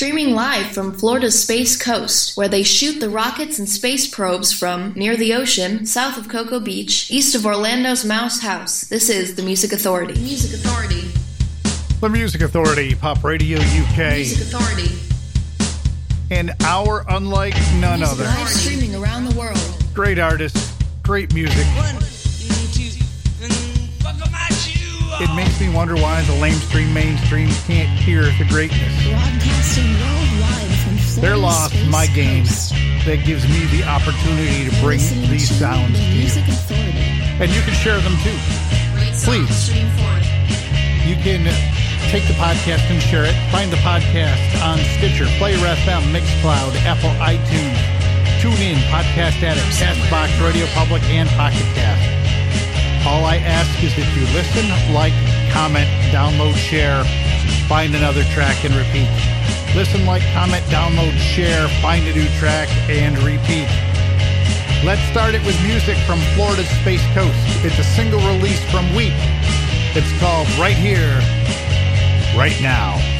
streaming live from Florida's Space Coast, where they shoot the rockets and space probes from near the ocean, south of Cocoa Beach, east of Orlando's Mouse House. This is the Music Authority. Music Authority. The Music Authority, Pop Radio UK. Music Authority. An hour unlike none other. Live streaming around the world. Great artists, great music. It makes me wonder why the lamestream mainstreams can't hear the greatness. Broadcasting worldwide They're lost Space my game. Coast. That gives me the opportunity to bring these to sounds to you. And you can share them too. Great Please. You can take the podcast and share it. Find the podcast on Stitcher, Player FM, Mixcloud, Apple iTunes, TuneIn, Podcast Addict, Castbox, Radio Public, and Pocket Cast. All I ask is that you listen, like, comment, download, share, find another track, and repeat. Listen, like, comment, download, share, find a new track, and repeat. Let's start it with music from Florida's Space Coast. It's a single release from Weep. It's called Right Here, Right Now.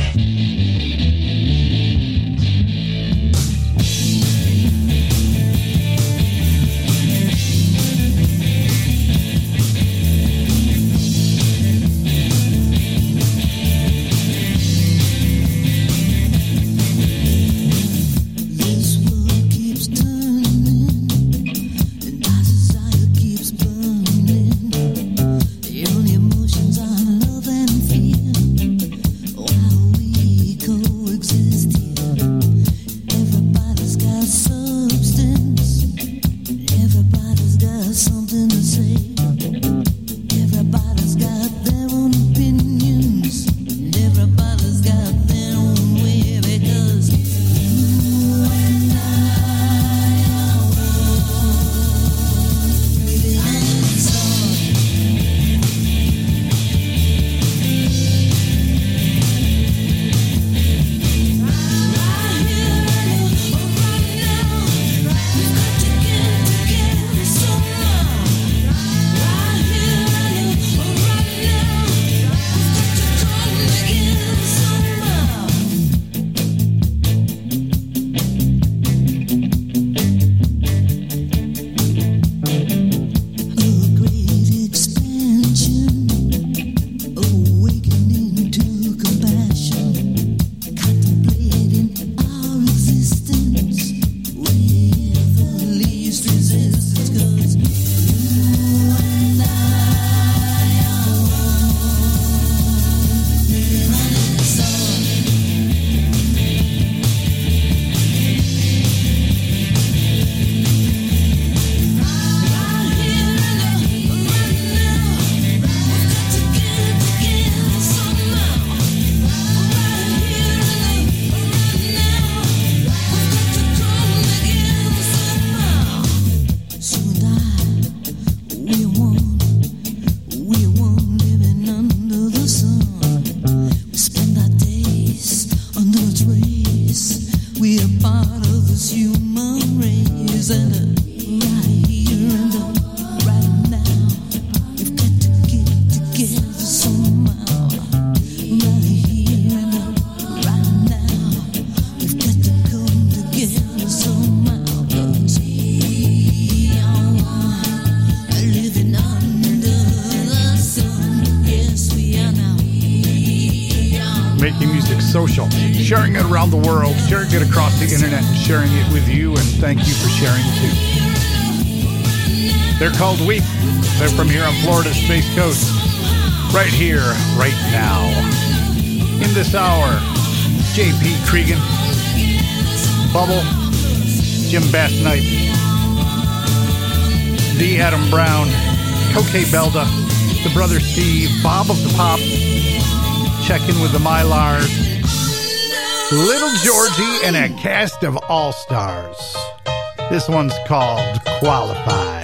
Sharing it around the world, sharing it across the internet, and sharing it with you. And thank you for sharing too. They're called Weep. They're from here on Florida's Space Coast. Right here, right now. In this hour, JP Cregan, Bubble, Jim Basnight, D. Adam Brown, Coque Belda, the brother Steve, Bob of the Pop, check in with the Mylars, Little Georgie, and a cast of all stars. This one's called Qualified.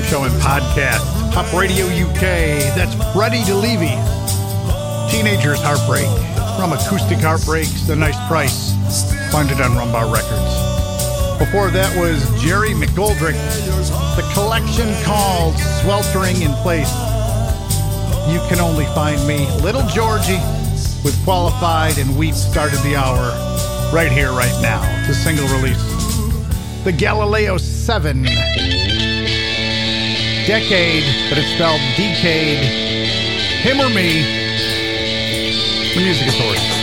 Show and podcast. Pop Radio UK. That's Freddie DeLevy. Teenagers Heartbreak. From Acoustic Heartbreaks, The Nice Price. Find it on Rumbar Records. Before that was Jerry McGoldrick. The collection called Sweltering in Place. You can only find me, Little Georgie, with Qualified and Weep started the hour right here, right now. The single release. The Galileo 7. Decade, but it's spelled Decayed. Him or me. The Music Authority.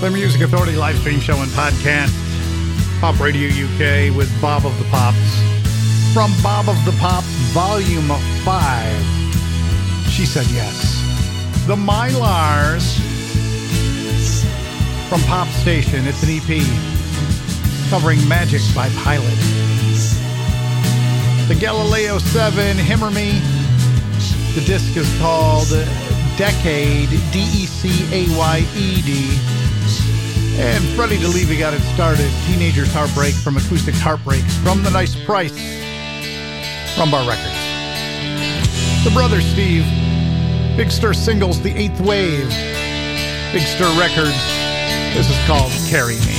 The Music Authority live stream show and podcast. Pop Radio UK with Bob of the Pops. From Bob of the Pops, Volume 5. She said yes. The Mylars. From Pop Station. It's an EP covering Magic by Pilot. The Galileo 7, Him or Me. The disc is called Decade, D E C A Y E D. And Freddie DeLevy got it started. Teenager's Heartbreak from Acoustic Heartbreaks from The Nice Price from Bar Records. The Brother Steve. Big Stir Singles, The Eighth Wave. Big Stir Records. This is called Carry Me.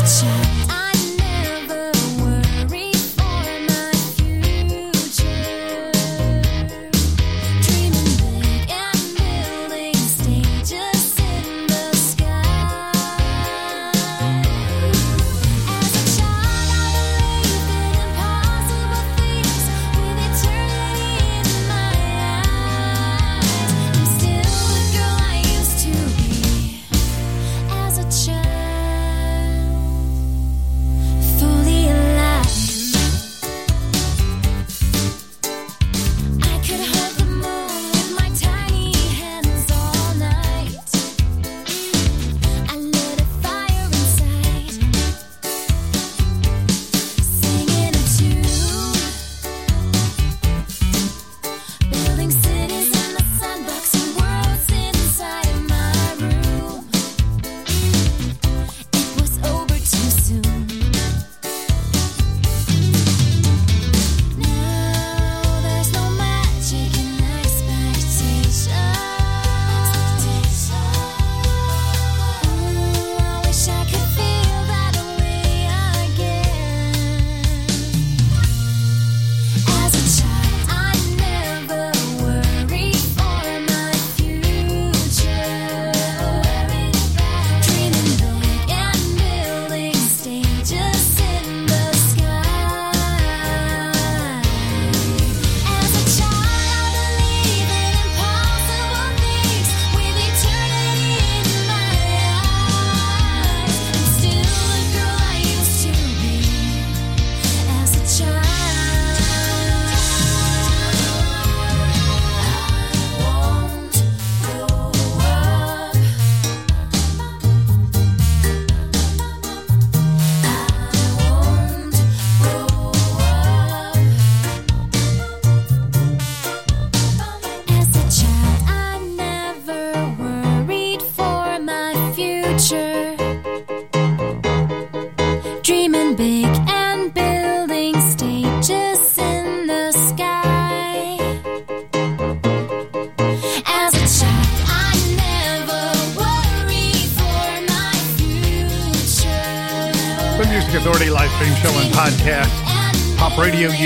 一切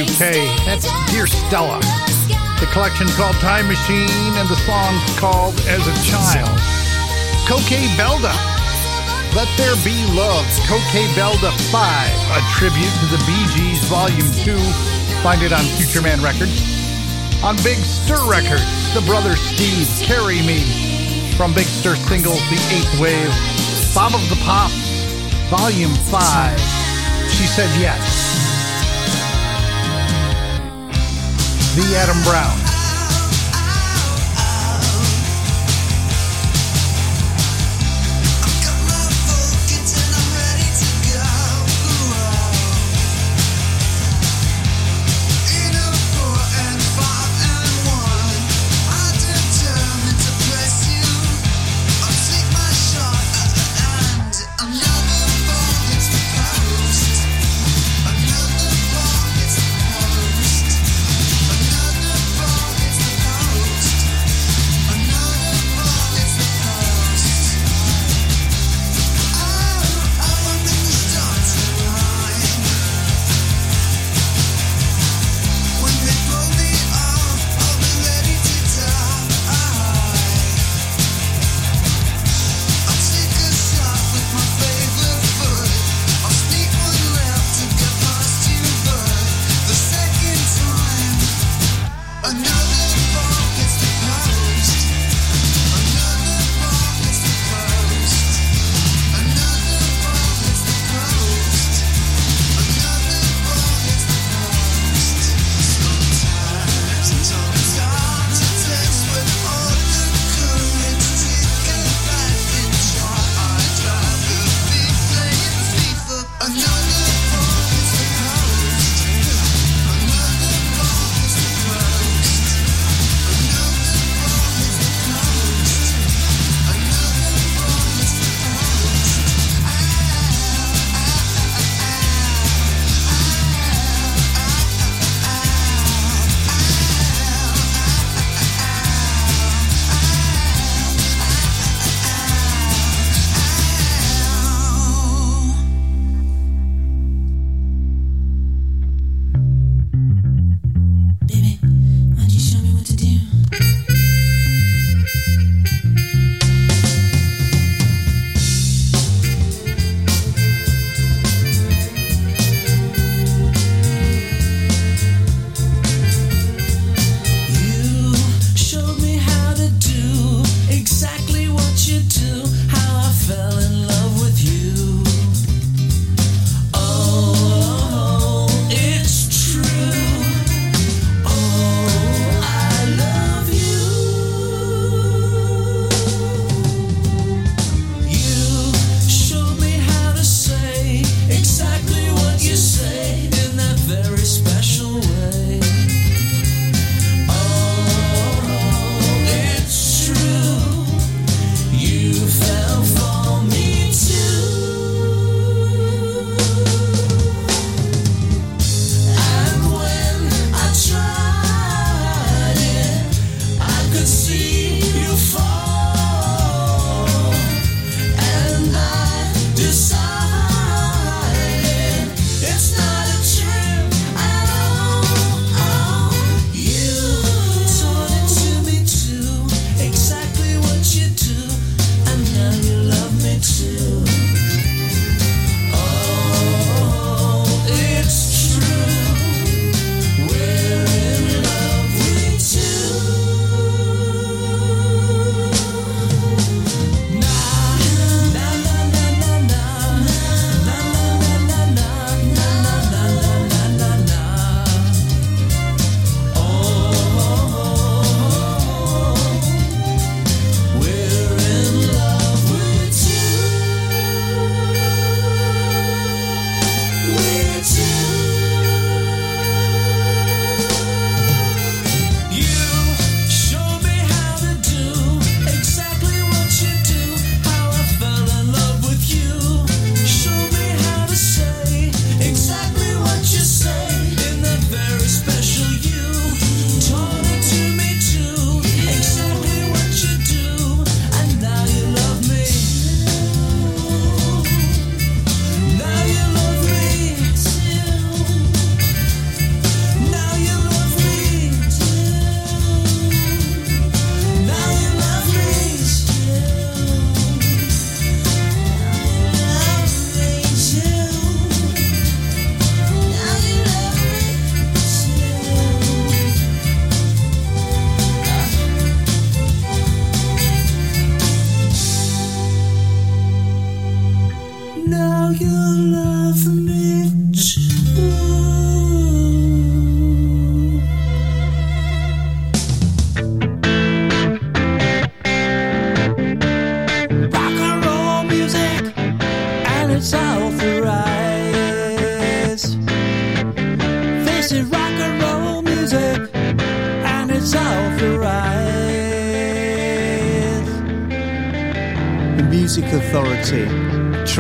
UK. That's Dear Stella. The collection called Time Machine and the song called As a Child. Coke Belda. Let There Be Love. Coke Belda 5. A tribute to the Bee Gees Volume 2. Find it on Future Man Records. On Big Stir Records, the brother Steve, Carry Me. From Big Stir Singles, The Eighth Wave. Bob of the Pops, Volume 5. She said yes. The Adam Brown.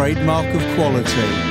trademark of quality.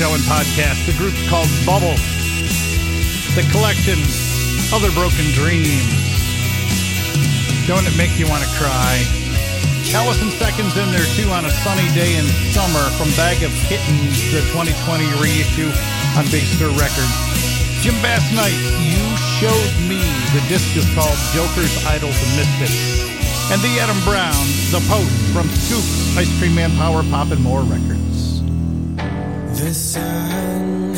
show and podcast. The group's called Bubble. The collection, Other Broken Dreams. Don't it make you want to cry? Allison Seconds in there too on a sunny day in summer from Bag of Kittens, the 2020 reissue on Big Stir Records. Jim Basnight, You Showed Me. The disc is called Jokers, Idols, and Misfits and the Adam Brown, The Post from Scoop, Ice Cream Man Power Pop and More Records. The sun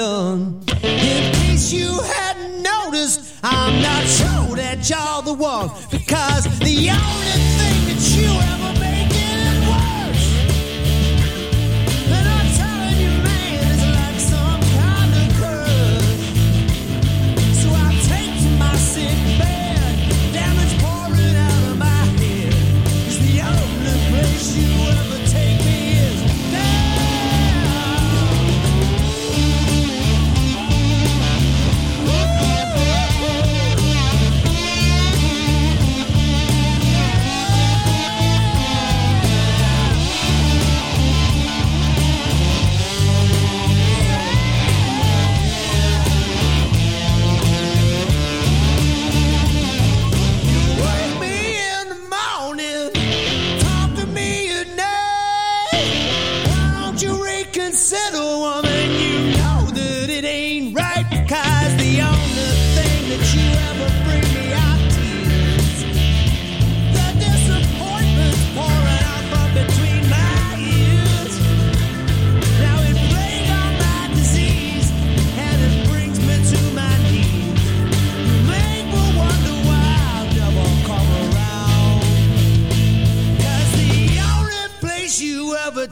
done. In case you hadn't noticed, I'm not sure that you're the one because the only thing that you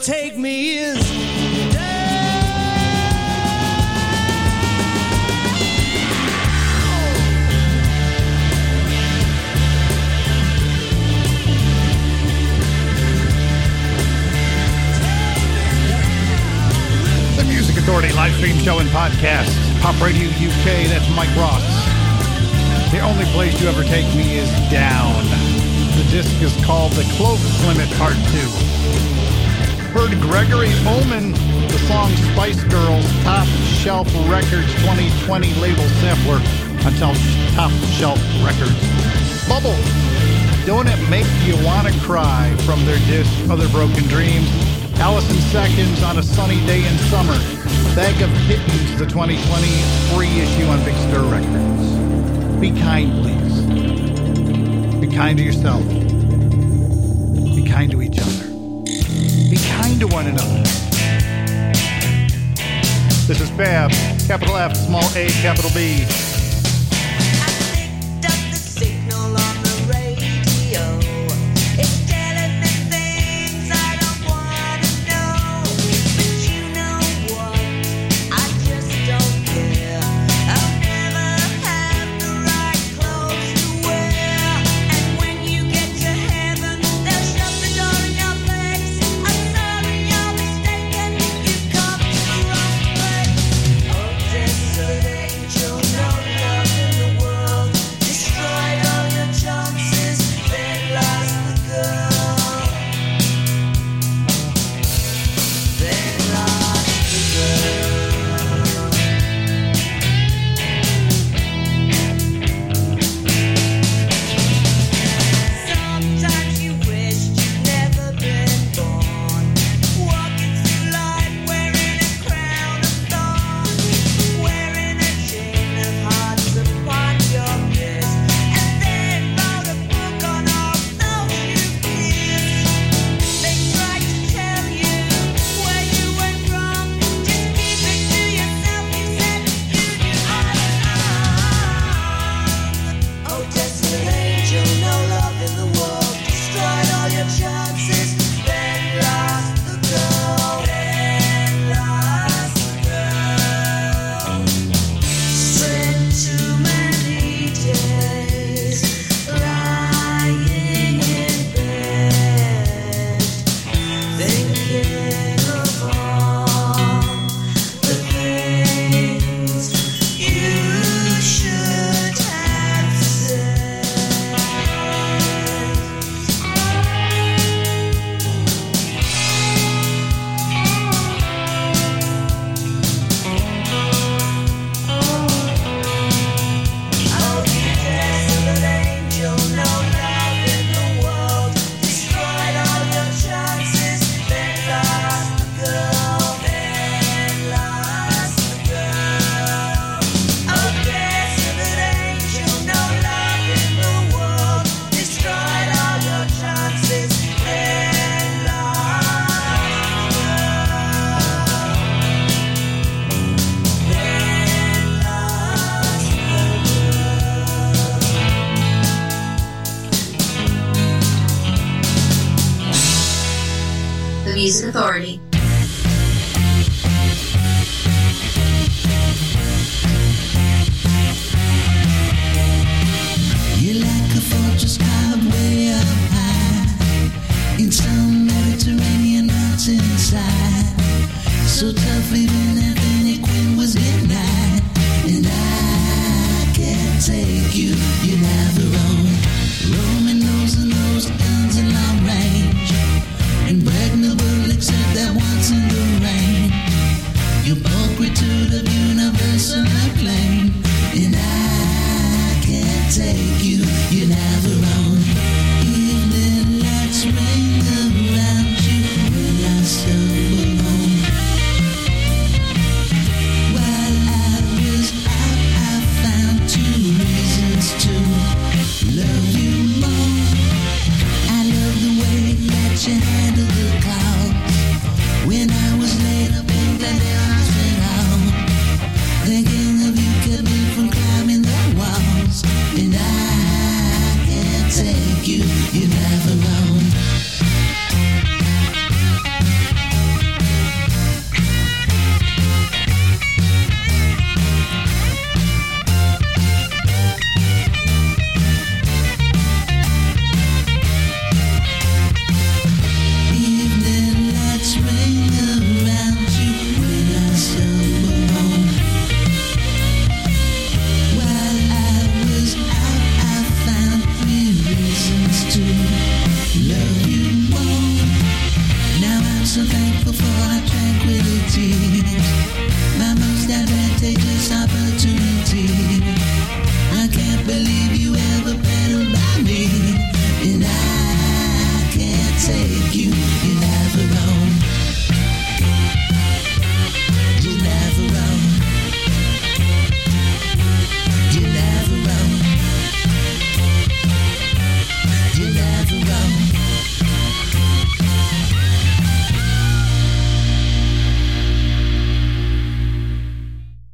take me is The Music Authority live stream show and podcast. Pop Radio UK, that's Mike Ross. The only place you ever take me is down. The disc is called The Clovis Limit Part 2. Heard Gregory Oman, the song Spice Girls Top Shelf Records 2020 label sampler on Top Shelf Records. Bubble, don't it make you want to cry from their disc Other Broken Dreams? Allison Seconds on a sunny day in summer. Bag of Kittens, the 2020 free issue on Big Stir Records. Be kind, please. Be kind to yourself. Be kind to each other. To one another. This is Fab, capital F, small a, capital B.